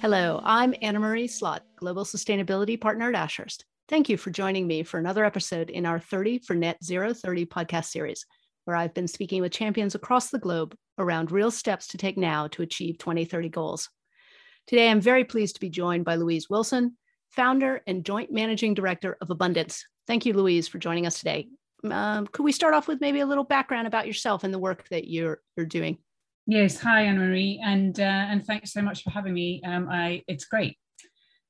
Hello, I'm Anna Marie Slot, Global Sustainability Partner at Ashurst. Thank you for joining me for another episode in our 30 for Net Zero 30 podcast series, where I've been speaking with champions across the globe around real steps to take now to achieve 2030 goals. Today, I'm very pleased to be joined by Louise Wilson, founder and joint managing director of Abundance. Thank you, Louise, for joining us today. Um, could we start off with maybe a little background about yourself and the work that you're, you're doing? Yes, hi Anne Marie, and uh, and thanks so much for having me. Um, I it's great.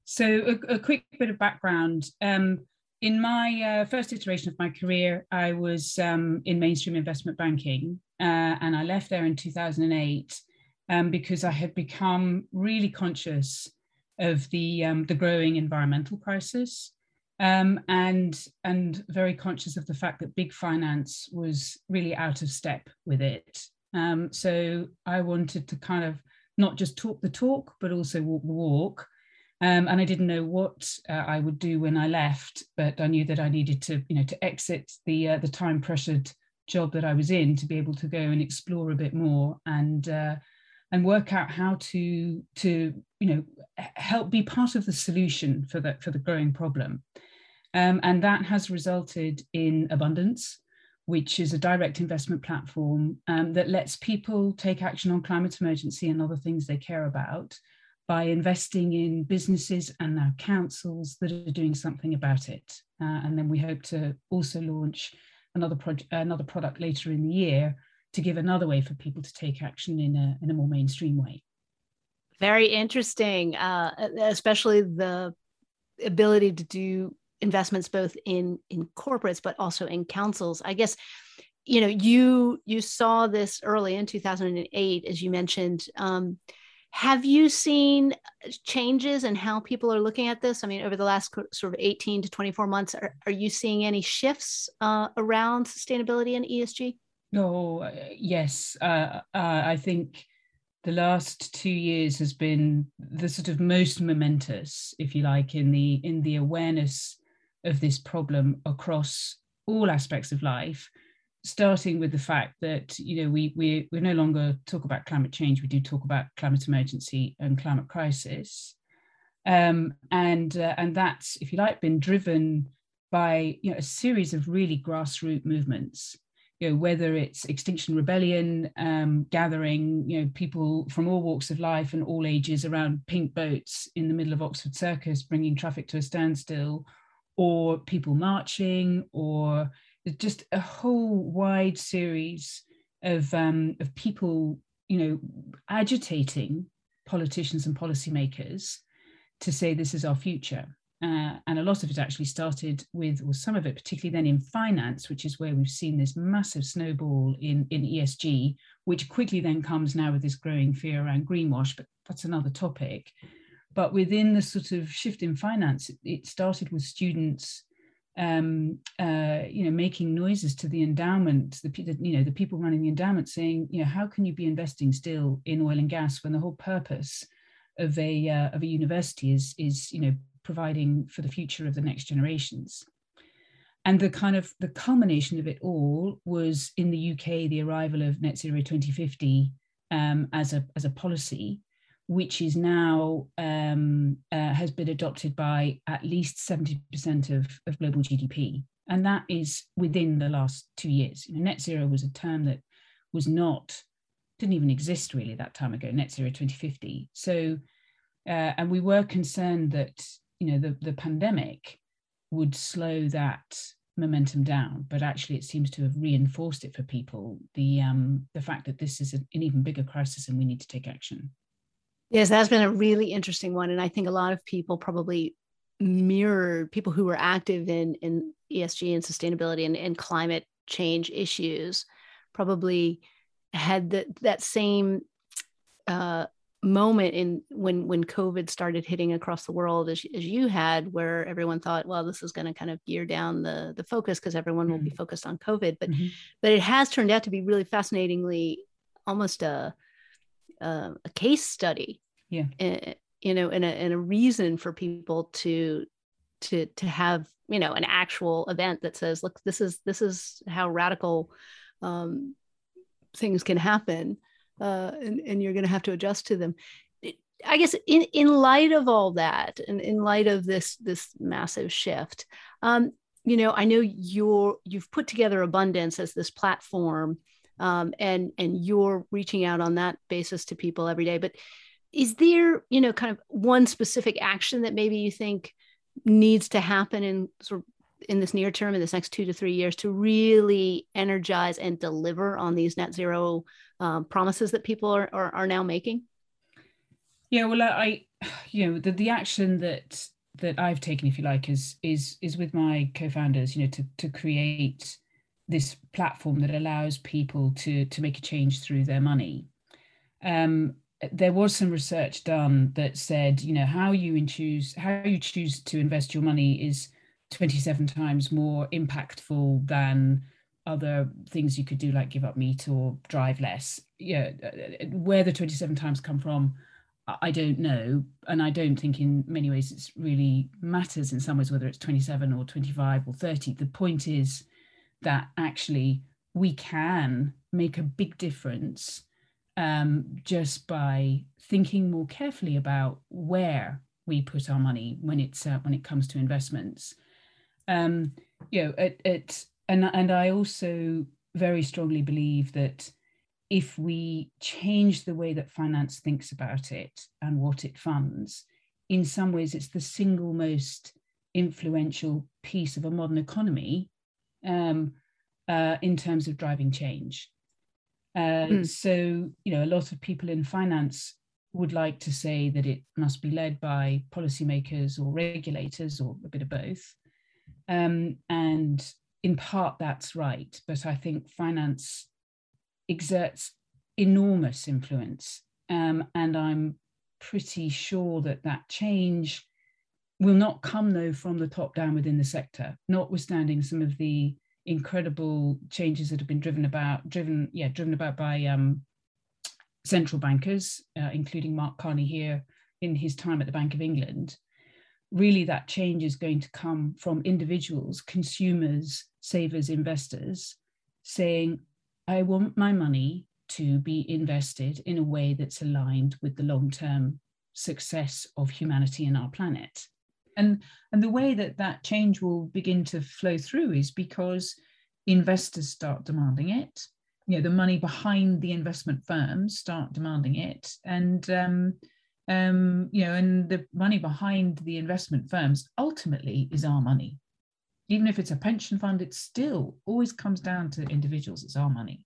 So a, a quick bit of background. Um, in my uh, first iteration of my career, I was um, in mainstream investment banking, uh, and I left there in 2008 um, because I had become really conscious of the um, the growing environmental crisis, um, and and very conscious of the fact that big finance was really out of step with it. Um, so I wanted to kind of not just talk the talk, but also walk the walk. Um, and I didn't know what uh, I would do when I left, but I knew that I needed to, you know, to exit the uh, the time pressured job that I was in to be able to go and explore a bit more and uh, and work out how to to you know help be part of the solution for the for the growing problem. Um, and that has resulted in abundance which is a direct investment platform um, that lets people take action on climate emergency and other things they care about by investing in businesses and now councils that are doing something about it. Uh, and then we hope to also launch another another product later in the year to give another way for people to take action in a, in a more mainstream way. Very interesting, uh, especially the ability to do investments both in in corporates but also in councils. I guess you know you you saw this early in 2008 as you mentioned. Um, have you seen changes in how people are looking at this? I mean over the last sort of 18 to 24 months are, are you seeing any shifts uh, around sustainability and esg oh uh, yes. Uh, uh, i think the last two years has been the sort of most momentous if you like in the in the awareness of this problem across all aspects of life starting with the fact that you know we we we no longer talk about climate change we do talk about climate emergency and climate crisis. Um, and uh, and that's if you like been driven by you know a series of really grassroots movements you know whether it's extinction rebellion um, gathering you know people from all walks of life and all ages around pink boats in the middle of oxford circus bringing traffic to a standstill or people marching, or just a whole wide series of, um, of people, you know, agitating politicians and policymakers to say this is our future. Uh, and a lot of it actually started with, or some of it, particularly then in finance, which is where we've seen this massive snowball in, in ESG, which quickly then comes now with this growing fear around greenwash, but that's another topic. But within the sort of shift in finance, it, started with students, um, uh, you know, making noises to the endowment, the, you know, the people running the endowment saying, you know, how can you be investing still in oil and gas when the whole purpose of a uh, of a university is is you know providing for the future of the next generations? And the kind of the culmination of it all was in the UK the arrival of net zero 2050 um, as a as a policy which is now um, uh, has been adopted by at least 70% of, of global GDP. And that is within the last two years. You know, net zero was a term that was not, didn't even exist really that time ago, net zero 2050. So, uh, and we were concerned that, you know, the, the pandemic would slow that momentum down, but actually it seems to have reinforced it for people, the, um, the fact that this is an even bigger crisis and we need to take action. Yes, that's been a really interesting one. And I think a lot of people probably mirrored people who were active in, in ESG and sustainability and, and climate change issues probably had the, that same uh, moment in when when COVID started hitting across the world as, as you had, where everyone thought, well, this is going to kind of gear down the the focus because everyone mm-hmm. will be mm-hmm. focused on COVID. But mm-hmm. but it has turned out to be really fascinatingly almost a uh, a case study yeah. uh, you know and a, and a reason for people to to to have you know an actual event that says look this is this is how radical um, things can happen uh, and, and you're going to have to adjust to them. I guess in, in light of all that, and in light of this this massive shift, um, you know, I know you're you've put together Abundance as this platform, um, and and you're reaching out on that basis to people every day. But is there, you know, kind of one specific action that maybe you think needs to happen in sort of in this near term, in this next two to three years, to really energize and deliver on these net zero um, promises that people are, are, are now making? Yeah, well, I, you know, the, the action that that I've taken, if you like, is is is with my co-founders, you know, to to create this platform that allows people to to make a change through their money. Um, there was some research done that said, you know, how you choose how you choose to invest your money is 27 times more impactful than other things you could do, like give up meat or drive less. Yeah, where the 27 times come from, I don't know. And I don't think in many ways it's really matters in some ways, whether it's 27 or 25 or 30. The point is that actually we can make a big difference um, just by thinking more carefully about where we put our money when it's uh, when it comes to investments. Um, you know, it, it and and I also very strongly believe that if we change the way that finance thinks about it and what it funds, in some ways it's the single most influential piece of a modern economy um, uh, in terms of driving change. Uh, mm. So, you know, a lot of people in finance would like to say that it must be led by policymakers or regulators or a bit of both. Um, and in part, that's right. But I think finance exerts enormous influence. Um, and I'm pretty sure that that change will not come, though, from the top down within the sector, notwithstanding some of the incredible changes that have been driven about, driven, yeah, driven about by um, central bankers, uh, including Mark Carney here in his time at the Bank of England. Really, that change is going to come from individuals, consumers, savers, investors saying, I want my money to be invested in a way that's aligned with the long term success of humanity and our planet. And, and the way that that change will begin to flow through is because investors start demanding it. You know, the money behind the investment firms start demanding it. And, um, um, you know, and the money behind the investment firms ultimately is our money even if it's a pension fund, it still always comes down to individuals. It's our money.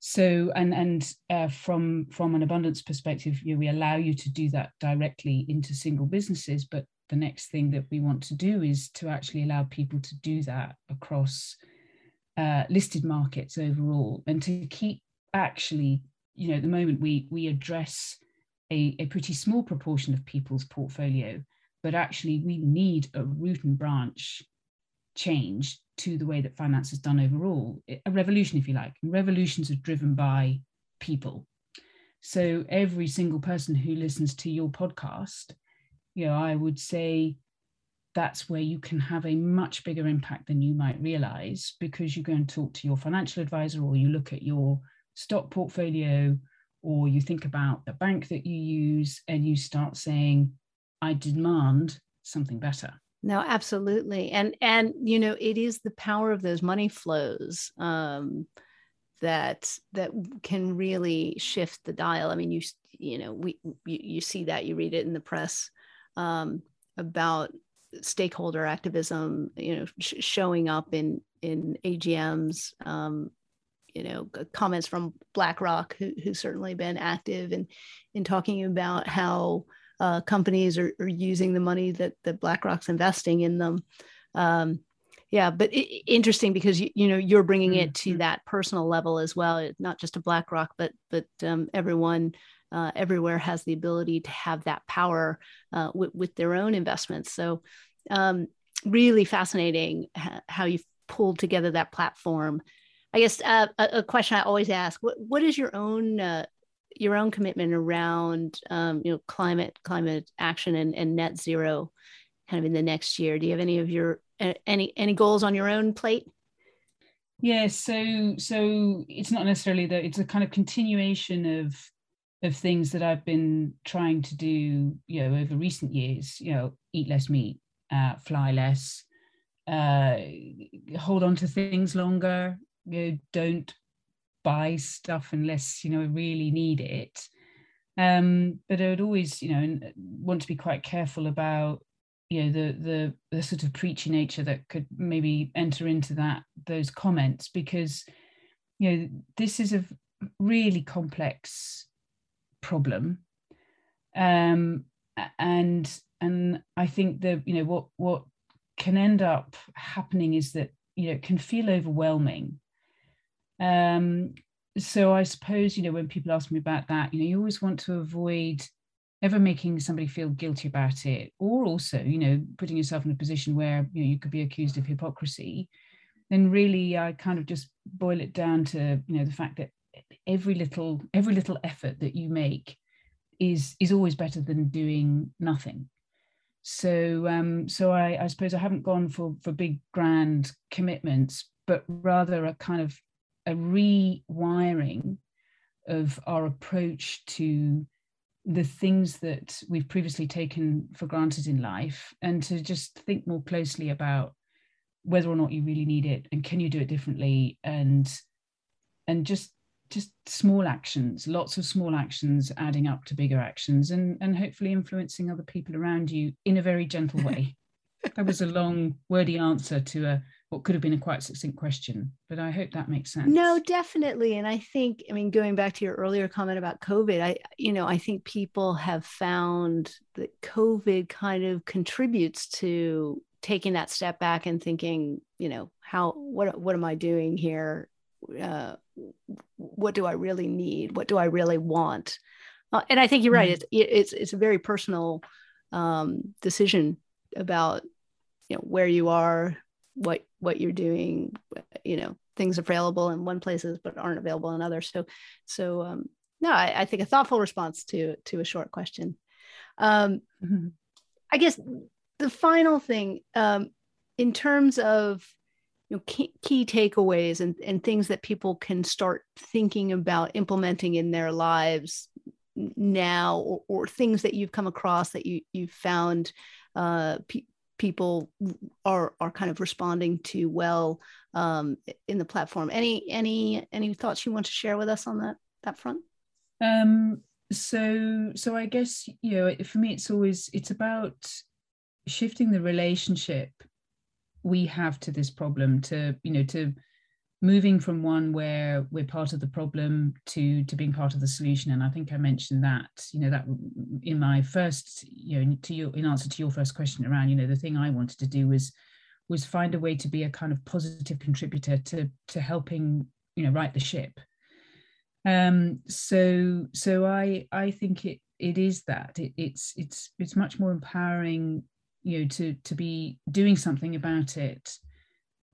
So, and and uh, from from an abundance perspective, you know, we allow you to do that directly into single businesses. But the next thing that we want to do is to actually allow people to do that across uh, listed markets overall, and to keep actually, you know, at the moment we we address a, a pretty small proportion of people's portfolio, but actually we need a root and branch change to the way that finance is done overall, a revolution, if you like. And revolutions are driven by people. So every single person who listens to your podcast, you know, I would say that's where you can have a much bigger impact than you might realize because you go and talk to your financial advisor or you look at your stock portfolio or you think about the bank that you use and you start saying, I demand something better. No, absolutely. And and you know, it is the power of those money flows um that that can really shift the dial. I mean, you you know, we you, you see that you read it in the press um about stakeholder activism, you know, sh- showing up in in AGMs um you know comments from BlackRock who who's certainly been active in in talking about how uh, companies are, are, using the money that that BlackRock's investing in them. Um, yeah, but it, interesting because you, you know you're bringing it to mm-hmm. that personal level as well. Not just a BlackRock, but but um, everyone uh, everywhere has the ability to have that power uh, with, their own investments. So um, really fascinating how you've pulled together that platform. I guess uh, a, a, question I always ask: what what is your own uh, your own commitment around um, you know climate climate action and, and net zero kind of in the next year do you have any of your any any goals on your own plate yeah so so it's not necessarily that it's a kind of continuation of of things that I've been trying to do, you know, over recent years. You know, eat less meat, uh, fly less, uh, hold on to things longer. You know, don't buy stuff unless you know I really need it. Um, but I would always, you know, want to be quite careful about you know the the the sort of preachy nature that could maybe enter into that those comments because you know this is a really complex problem. Um and and i think that you know what what can end up happening is that you know it can feel overwhelming. Um so i suppose you know when people ask me about that you know you always want to avoid ever making somebody feel guilty about it or also you know putting yourself in a position where you know you could be accused of hypocrisy. Then really i kind of just boil it down to you know the fact that every little every little effort that you make is is always better than doing nothing. So um so i i suppose i haven't gone for for big grand commitments but rather a kind of a rewiring of our approach to the things that we've previously taken for granted in life and to just think more closely about whether or not you really need it and can you do it differently and and just just small actions lots of small actions adding up to bigger actions and and hopefully influencing other people around you in a very gentle way. That was a long wordy answer to a what could have been a quite succinct question but i hope that makes sense. No definitely. And i think i mean going back to your earlier comment about covid i you know i think people have found that covid kind of contributes to taking that step back and thinking you know how what what am i doing here uh, what do I really need? What do I really want? Uh, and I think you're right. Mm-hmm. It's it's it's a very personal um, decision about you know where you are, what what you're doing. You know, things available in one places but aren't available in others. So so um, no, I, I think a thoughtful response to to a short question. Um, mm-hmm. I guess the final thing um, in terms of you know, key, key takeaways and, and things that people can start thinking about implementing in their lives now or, or things that you've come across that you you've found uh, pe- people are are kind of responding to well um, in the platform. Any any any thoughts you want to share with us on that that front? Um so so i guess you know for me it's always it's about shifting the relationship we have to this problem to you know to moving from one where we're part of the problem to to being part of the solution. And i think i mentioned that you know that in my first you know to your in answer to your first question around you know the thing i wanted to do was was find a way to be a kind of positive contributor to to helping you know right the ship. Um so so i i think it it is that. It, it's it's it's much more empowering you know to to be doing something about it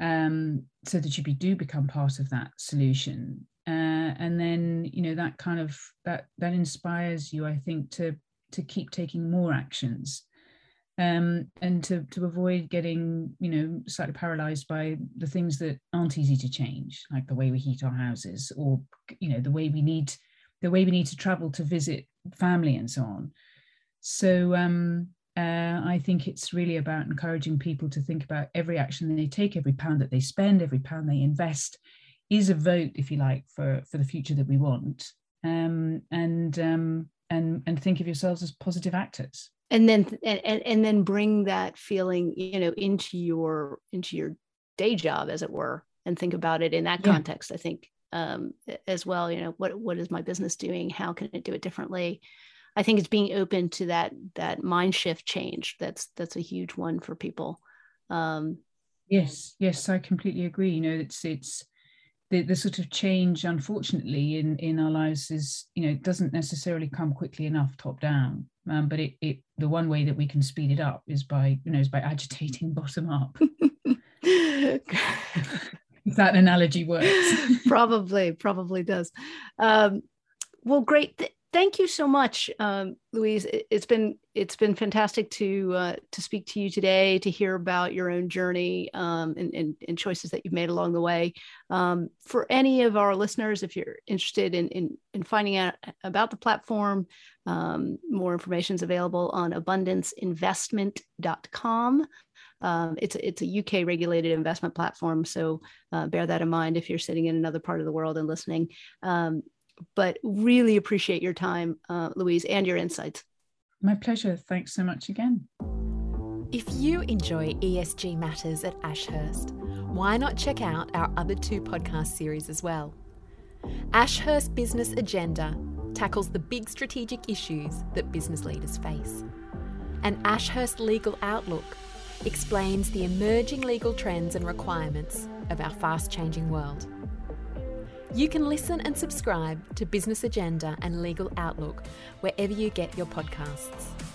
um, so that you be, do become part of that solution. Uh, and then you know that kind of that that inspires you i think to to keep taking more actions um, and to to avoid getting you know slightly paralyzed by the things that aren't easy to change like the way we heat our houses or you know the way we need the way we need to travel to visit family and so on. So um uh, I think it's really about encouraging people to think about every action they take, every pound that they spend, every pound they invest is a vote, if you like, for, for the future that we want. Um, and um, and and think of yourselves as positive actors. And then and, and then bring that feeling, you know, into your into your day job, as it were, and think about it in that yeah. context. I think um, as well. You know, what what is my business doing? How can it do it differently? I think it's being open to that that mind shift change. That's that's a huge one for people. Um, yes, yes, I completely agree. You know, it's it's the, the sort of change, unfortunately, in in our lives is you know it doesn't necessarily come quickly enough top down. Um, but it, it the one way that we can speed it up is by you know is by agitating bottom up. if that analogy works probably probably does um, well great thank you so much, um, Louise. It, has been it's been fantastic to uh, to speak to you today, to hear about your own journey um, and, and, and, choices that you've made along the way. Um, for any of our listeners, if you're interested in in, in finding out about the platform, um, more information is available on abundanceinvestment.com. Um, it's it's a UK regulated investment platform, so uh, bear that in mind if you're sitting in another part of the world and listening. Um, but really appreciate your time, uh, Louise, and your insights. My pleasure. Thanks so much again. If you enjoy ESG matters at Ashurst, why not check out our other two podcast series as well? Ashurst Business Agenda tackles the big strategic issues that business leaders face. And Ashurst Legal Outlook explains the emerging legal trends and requirements of our fast changing world. You can listen and subscribe to Business Agenda and Legal Outlook wherever you get your podcasts.